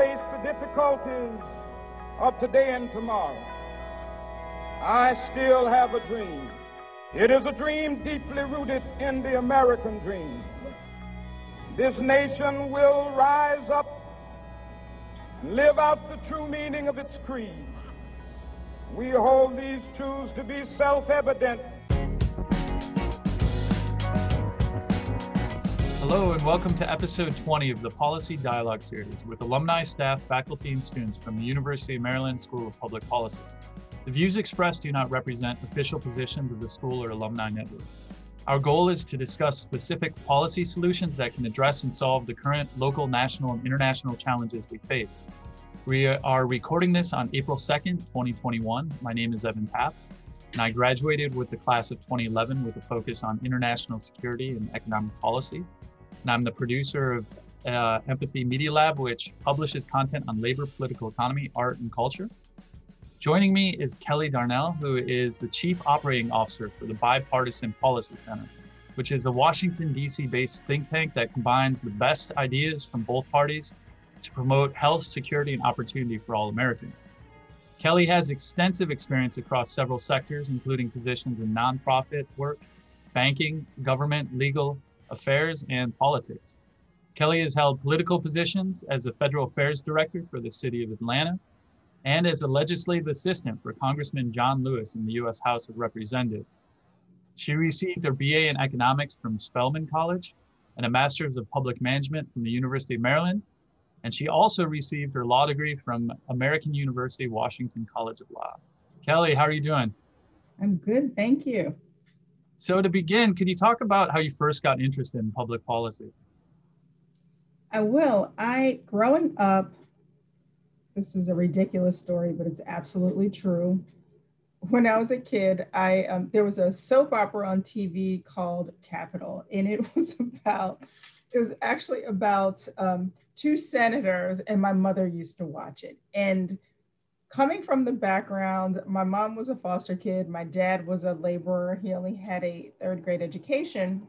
face the difficulties of today and tomorrow, I still have a dream. It is a dream deeply rooted in the American dream. This nation will rise up and live out the true meaning of its creed. We hold these truths to be self evident Hello, and welcome to episode 20 of the Policy Dialogue Series with alumni, staff, faculty, and students from the University of Maryland School of Public Policy. The views expressed do not represent official positions of the school or alumni network. Our goal is to discuss specific policy solutions that can address and solve the current local, national, and international challenges we face. We are recording this on April 2nd, 2021. My name is Evan Taft, and I graduated with the class of 2011 with a focus on international security and economic policy and I'm the producer of uh, Empathy Media Lab, which publishes content on labor, political economy, art, and culture. Joining me is Kelly Darnell, who is the Chief Operating Officer for the Bipartisan Policy Center, which is a Washington, D.C. based think tank that combines the best ideas from both parties to promote health, security, and opportunity for all Americans. Kelly has extensive experience across several sectors, including positions in nonprofit work, banking, government, legal, affairs, and politics. Kelly has held political positions as a federal affairs director for the city of Atlanta and as a legislative assistant for Congressman John Lewis in the U.S. House of Representatives. She received her BA in economics from Spelman College and a master's of public management from the University of Maryland. And she also received her law degree from American University Washington College of Law. Kelly, how are you doing? I'm good, thank you. So to begin, could you talk about how you first got interested in public policy? I will. I, growing up, this is a ridiculous story, but it's absolutely true. When I was a kid, I um, there was a soap opera on TV called Capitol, and it was about it was actually about um, two senators, and my mother used to watch it. And coming from the background, my mom was a foster kid, my dad was a laborer. He only had a third grade education.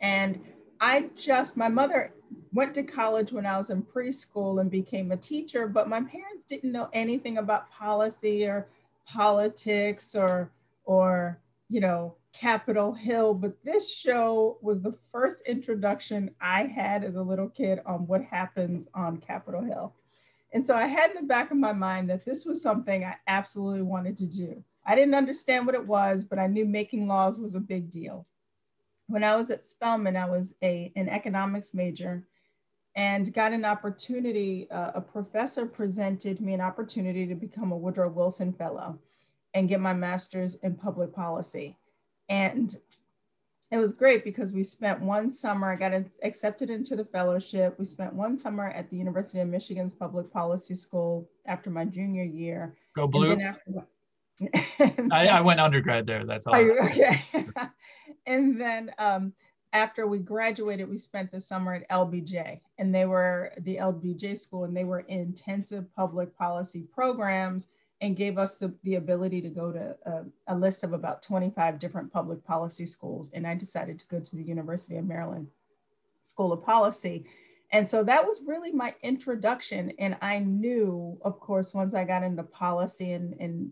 And I just, my mother went to college when I was in preschool and became a teacher, but my parents didn't know anything about policy or politics or, or, you know, Capitol Hill. But this show was the first introduction I had as a little kid on what happens on Capitol Hill. And so I had in the back of my mind that this was something I absolutely wanted to do. I didn't understand what it was, but I knew making laws was a big deal. When I was at Spelman, I was a, an economics major and got an opportunity. Uh, a professor presented me an opportunity to become a Woodrow Wilson Fellow and get my master's in public policy. And it was great because we spent one summer, I got accepted into the fellowship. We spent one summer at the University of Michigan's Public Policy School after my junior year. Go blue. After, I, I, went undergrad there. That's all. okay. and then um, after we graduated, we spent the summer at LBJ, and they were the LBJ school, and they were intensive public policy programs and gave us the, the ability to go to a, a, list of about 25 different public policy schools. And I decided to go to the University of Maryland School of Policy. And so that was really my introduction. And I knew, of course, once I got into policy and, and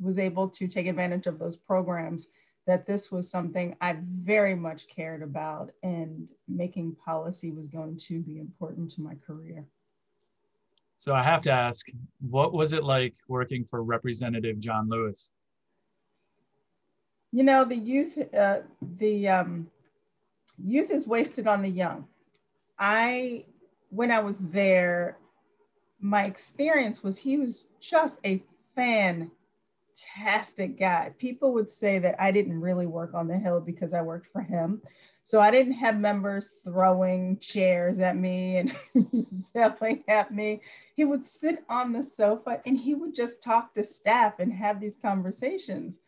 was able to take advantage of those programs, that this was something I very much cared about and making policy was going to be important to my career. So I have to ask, what was it like working for Representative John Lewis? You know, the youth, uh, the um, youth is wasted on the young. I, when I was there, my experience was he was just a fantastic guy. People would say that I didn't really work on the Hill because I worked for him. So I didn't have members throwing chairs at me and yelling at me. He would sit on the sofa and he would just talk to staff and have these conversations.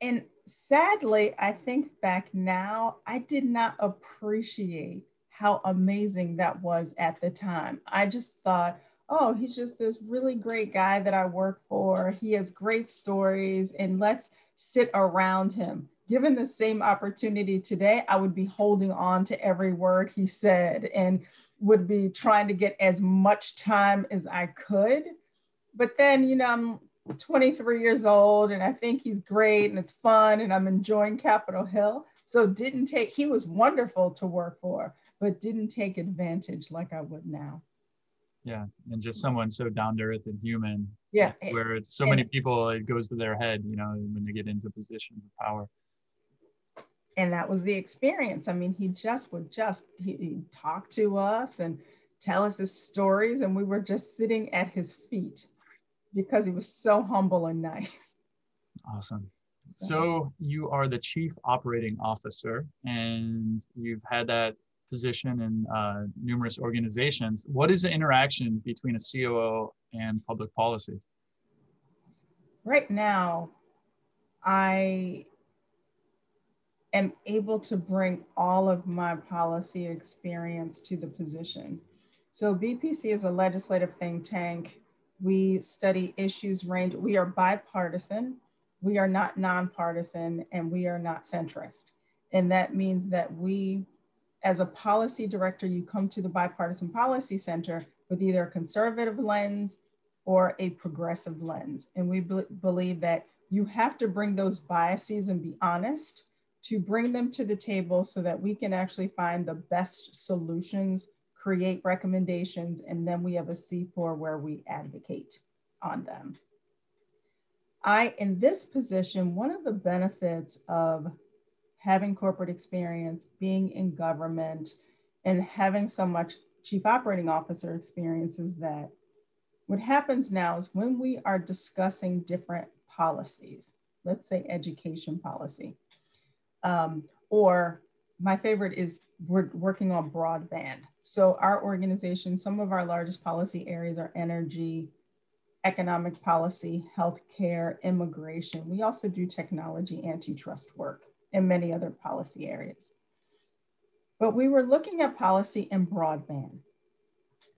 And sadly, I think back now, I did not appreciate how amazing that was at the time. I just thought, oh, he's just this really great guy that I work for. He has great stories, and let's sit around him given the same opportunity today, I would be holding on to every word he said and would be trying to get as much time as I could. But then, you know, I'm 23 years old and I think he's great and it's fun and I'm enjoying Capitol Hill. So didn't take, he was wonderful to work for, but didn't take advantage like I would now. Yeah. And just someone so down to earth and human. Yeah. Where it's so many people, it goes to their head, you know, when they get into positions of power. And that was the experience. I mean, he just would just, he, he'd talk to us and tell us his stories, and we were just sitting at his feet because he was so humble and nice. Awesome. So you are the chief operating officer, and you've had that position in uh, numerous organizations. What is the interaction between a COO and public policy? Right now, I am able to bring all of my policy experience to the position. So BPC is a legislative think tank we study issues range, we are bipartisan, we are not nonpartisan, and we are not centrist. And that means that we, as a policy director, you come to the Bipartisan Policy Center with either a conservative lens or a progressive lens. And we be believe that you have to bring those biases and be honest to bring them to the table so that we can actually find the best solutions create recommendations, and then we have a C4 where we advocate on them. I, in this position, one of the benefits of having corporate experience, being in government, and having so much chief operating officer experience is that what happens now is when we are discussing different policies, let's say education policy, um, or my favorite is we're working on broadband. So our organization, some of our largest policy areas are energy, economic policy, healthcare, immigration. We also do technology, antitrust work, and many other policy areas. But we were looking at policy in broadband,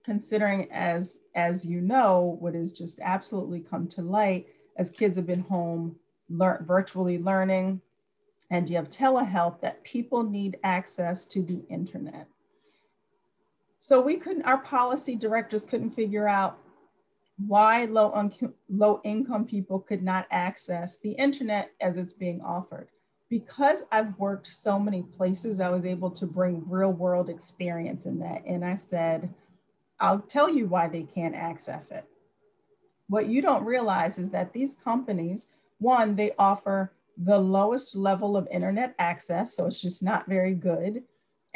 considering as, as you know, what has just absolutely come to light as kids have been home, learn, virtually learning, and you have telehealth that people need access to the internet. So we couldn't, our policy directors couldn't figure out why low, low income people could not access the internet as it's being offered. Because I've worked so many places, I was able to bring real world experience in that. And I said, I'll tell you why they can't access it. What you don't realize is that these companies, one, they offer the lowest level of internet access, so it's just not very good.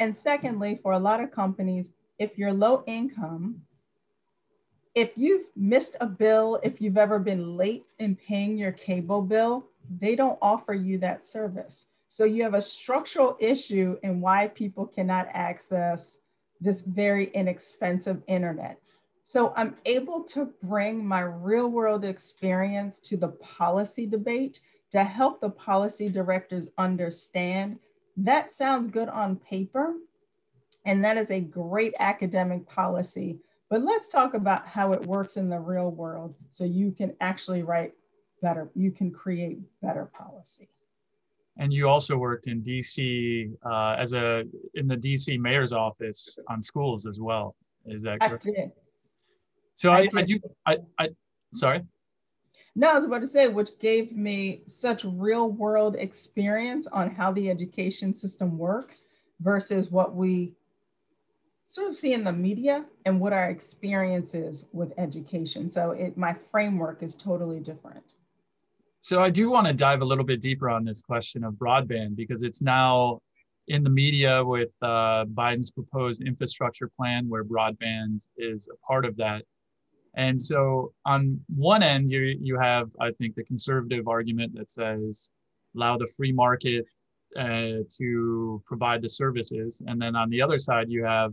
And secondly, for a lot of companies, if you're low income, if you've missed a bill, if you've ever been late in paying your cable bill, they don't offer you that service. So you have a structural issue in why people cannot access this very inexpensive internet. So I'm able to bring my real world experience to the policy debate to help the policy directors understand that sounds good on paper, and that is a great academic policy. But let's talk about how it works in the real world so you can actually write better, you can create better policy. And you also worked in DC uh, as a in the DC mayor's office on schools as well. Is that correct? I did. So I, I, I do I, I sorry. No, I was about to say, which gave me such real world experience on how the education system works versus what we sort of see in the media and what our experience is with education. So it, my framework is totally different. So I do want to dive a little bit deeper on this question of broadband because it's now in the media with uh, Biden's proposed infrastructure plan where broadband is a part of that. And so on one end, you, you have, I think, the conservative argument that says allow the free market uh, to provide the services. And then on the other side, you have,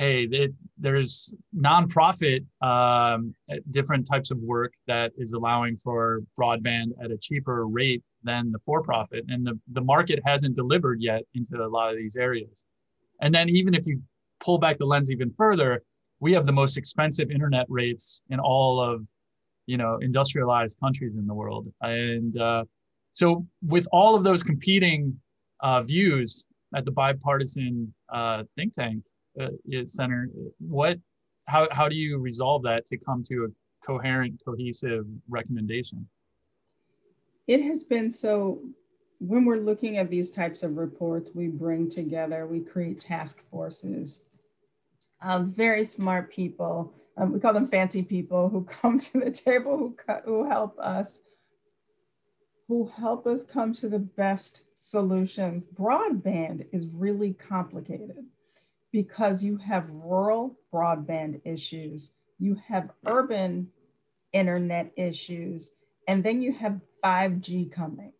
hey, it, there's nonprofit um, different types of work that is allowing for broadband at a cheaper rate than the for-profit. And the, the market hasn't delivered yet into a lot of these areas. And then even if you pull back the lens even further, we have the most expensive internet rates in all of you know industrialized countries in the world and uh, so with all of those competing uh, views at the bipartisan uh, think tank center. What, how, how do you resolve that to come to a coherent, cohesive recommendation? It has been so, when we're looking at these types of reports, we bring together, we create task forces, um, very smart people. Um, we call them fancy people who come to the table, who, who help us who help us come to the best solutions. Broadband is really complicated because you have rural broadband issues, you have urban internet issues, and then you have 5G coming.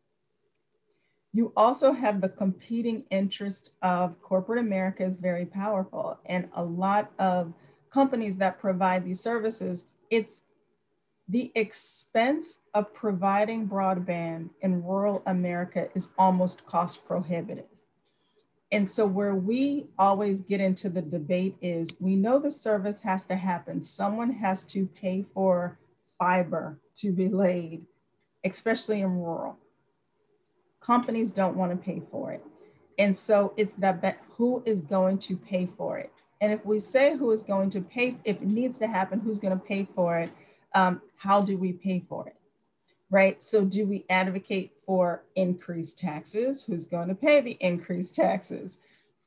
You also have the competing interest of corporate America is very powerful, and a lot of companies that provide these services, it's the expense of providing broadband in rural America is almost cost prohibitive. And so, where we always get into the debate is we know the service has to happen. Someone has to pay for fiber to be laid, especially in rural. Companies don't want to pay for it. And so, it's that who is going to pay for it? And if we say who is going to pay, if it needs to happen, who's going to pay for it? Um, how do we pay for it? Right? So do we advocate for increased taxes? Who's going to pay the increased taxes?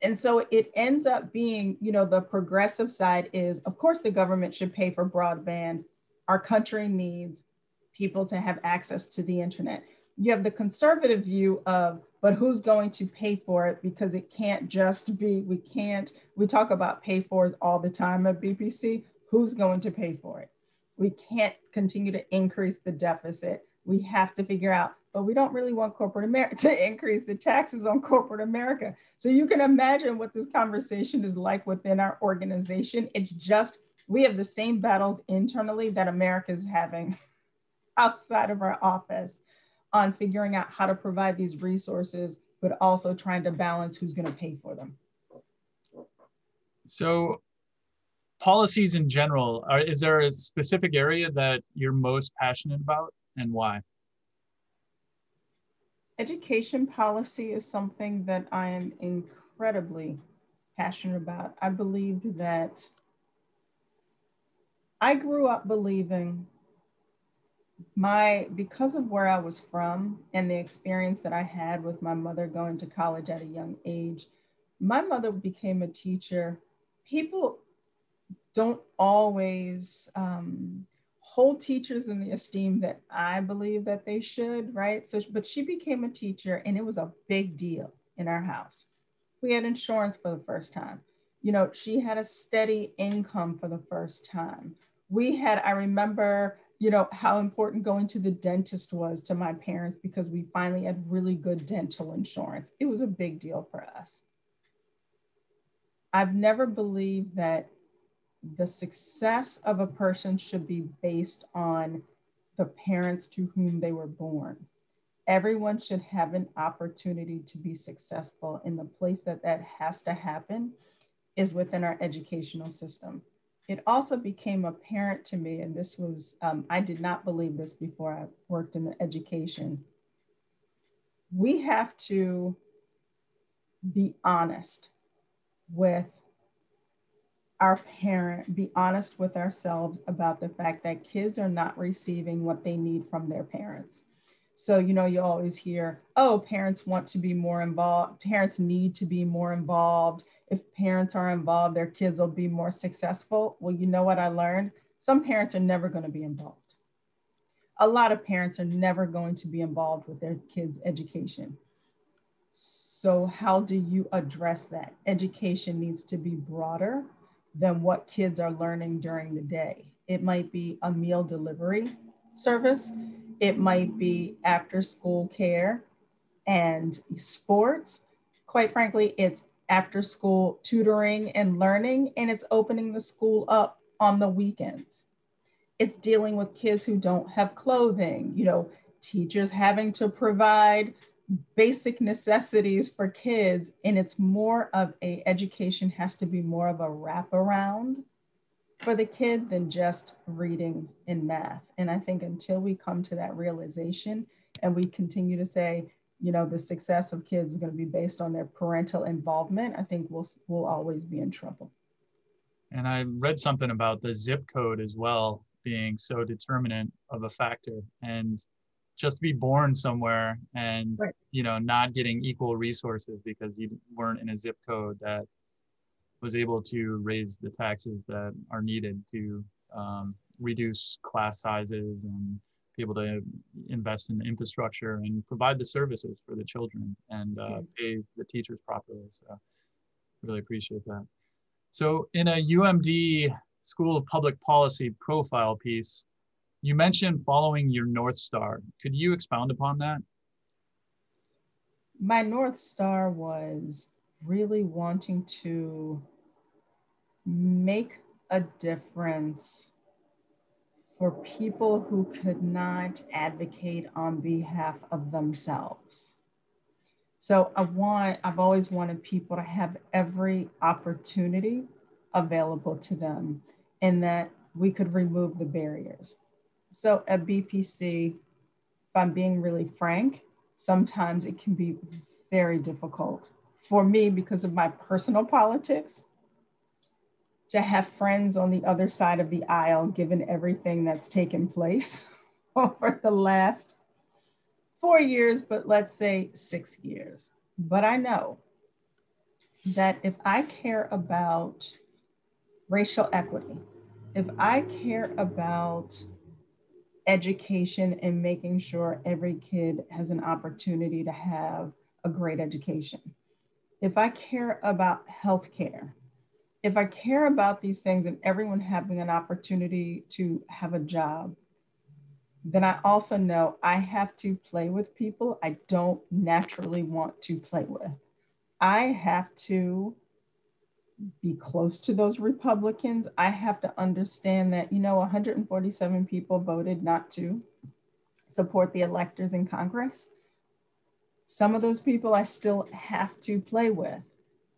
And so it ends up being, you know, the progressive side is, of course, the government should pay for broadband. Our country needs people to have access to the internet. You have the conservative view of, but who's going to pay for it? Because it can't just be, we can't, we talk about pay fors all the time at BPC. Who's going to pay for it? We can't continue to increase the deficit we have to figure out but we don't really want corporate America to increase the taxes on corporate America. So you can imagine what this conversation is like within our organization. It's just, we have the same battles internally that America is having outside of our office on figuring out how to provide these resources, but also trying to balance who's going to pay for them. So, policies in general, are, is there a specific area that you're most passionate about? And why? Education policy is something that I am incredibly passionate about. I believe that I grew up believing my because of where I was from and the experience that I had with my mother going to college at a young age, my mother became a teacher. People don't always um, hold teachers in the esteem that I believe that they should, right? So, but she became a teacher and it was a big deal in our house. We had insurance for the first time. You know, she had a steady income for the first time. We had, I remember, you know, how important going to the dentist was to my parents because we finally had really good dental insurance. It was a big deal for us. I've never believed that the success of a person should be based on the parents to whom they were born. Everyone should have an opportunity to be successful, and the place that that has to happen is within our educational system. It also became apparent to me, and this was, um, I did not believe this before I worked in education. We have to be honest with our parent be honest with ourselves about the fact that kids are not receiving what they need from their parents. So, you know, you always hear, oh, parents want to be more involved, parents need to be more involved. If parents are involved, their kids will be more successful. Well, you know what I learned? Some parents are never going to be involved. A lot of parents are never going to be involved with their kids' education. So, how do you address that? Education needs to be broader than what kids are learning during the day. It might be a meal delivery service, it might be after school care and sports. Quite frankly, it's after school tutoring and learning, and it's opening the school up on the weekends. It's dealing with kids who don't have clothing, you know, teachers having to provide basic necessities for kids and it's more of a education has to be more of a wraparound for the kid than just reading and math and i think until we come to that realization and we continue to say you know the success of kids is going to be based on their parental involvement, I think we'll we'll always be in trouble. And I read something about the zip code as well being so determinant of a factor, and just to be born somewhere and right. you know not getting equal resources because you weren't in a zip code that was able to raise the taxes that are needed to um, reduce class sizes and be able to invest in the infrastructure and provide the services for the children and uh, pay the teachers properly. So really appreciate that. So in a UMD School of Public Policy profile piece, you mentioned following your North Star. Could you expound upon that? My North Star was really wanting to make a difference for people who could not advocate on behalf of themselves. So I want, I've always wanted people to have every opportunity available to them and that we could remove the barriers. So at BPC, if I'm being really frank, sometimes it can be very difficult for me because of my personal politics to have friends on the other side of the aisle, given everything that's taken place over the last four years, but let's say six years. But I know that if I care about racial equity, if I care about education and making sure every kid has an opportunity to have a great education, if I care about healthcare, if I care about these things and everyone having an opportunity to have a job, then I also know I have to play with people I don't naturally want to play with. I have to be close to those Republicans. I have to understand that, you know, 147 people voted not to support the electors in Congress. Some of those people I still have to play with,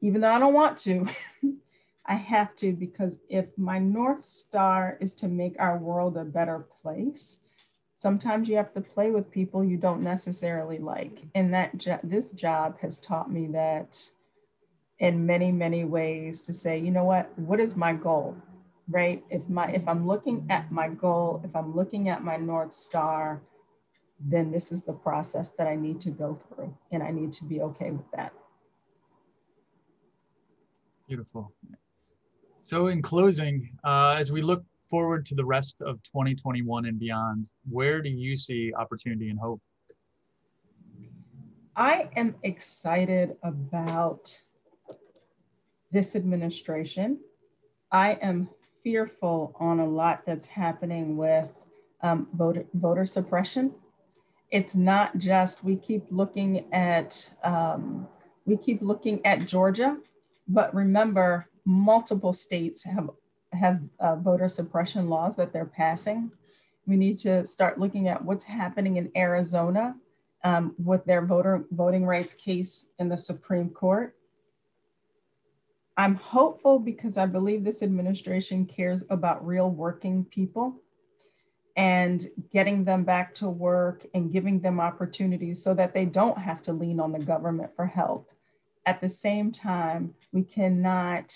even though I don't want to. I have to because if my North Star is to make our world a better place, sometimes you have to play with people you don't necessarily like. And that jo- this job has taught me that in many, many ways to say, you know what, what is my goal? Right? If my if I'm looking at my goal, if I'm looking at my North Star, then this is the process that I need to go through. And I need to be okay with that. Beautiful. So, in closing, uh, as we look forward to the rest of 2021 and beyond, where do you see opportunity and hope? I am excited about this administration. I am fearful on a lot that's happening with um, voter, voter suppression. It's not just we keep looking at um, we keep looking at Georgia, but remember multiple states have have uh, voter suppression laws that they're passing. We need to start looking at what's happening in Arizona um, with their voter voting rights case in the Supreme Court. I'm hopeful because I believe this administration cares about real working people and getting them back to work and giving them opportunities so that they don't have to lean on the government for help. At the same time, we cannot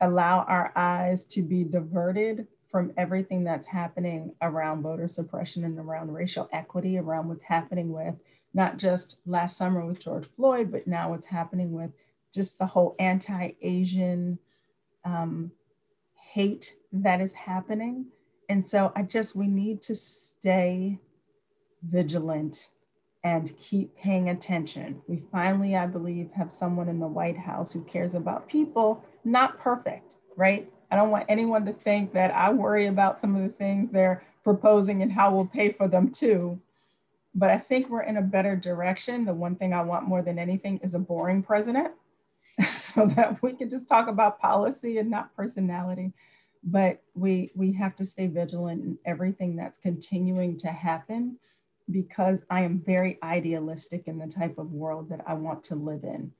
allow our eyes to be diverted from everything that's happening around voter suppression and around racial equity, around what's happening with not just last summer with George Floyd, but now what's happening with just the whole anti Asian um, hate that is happening. And so I just, we need to stay vigilant and keep paying attention. We finally, I believe, have someone in the White House who cares about people, not perfect, right? I don't want anyone to think that I worry about some of the things they're proposing and how we'll pay for them too. But I think we're in a better direction. The one thing I want more than anything is a boring president so that we can just talk about policy and not personality. But we, we have to stay vigilant in everything that's continuing to happen because I am very idealistic in the type of world that I want to live in.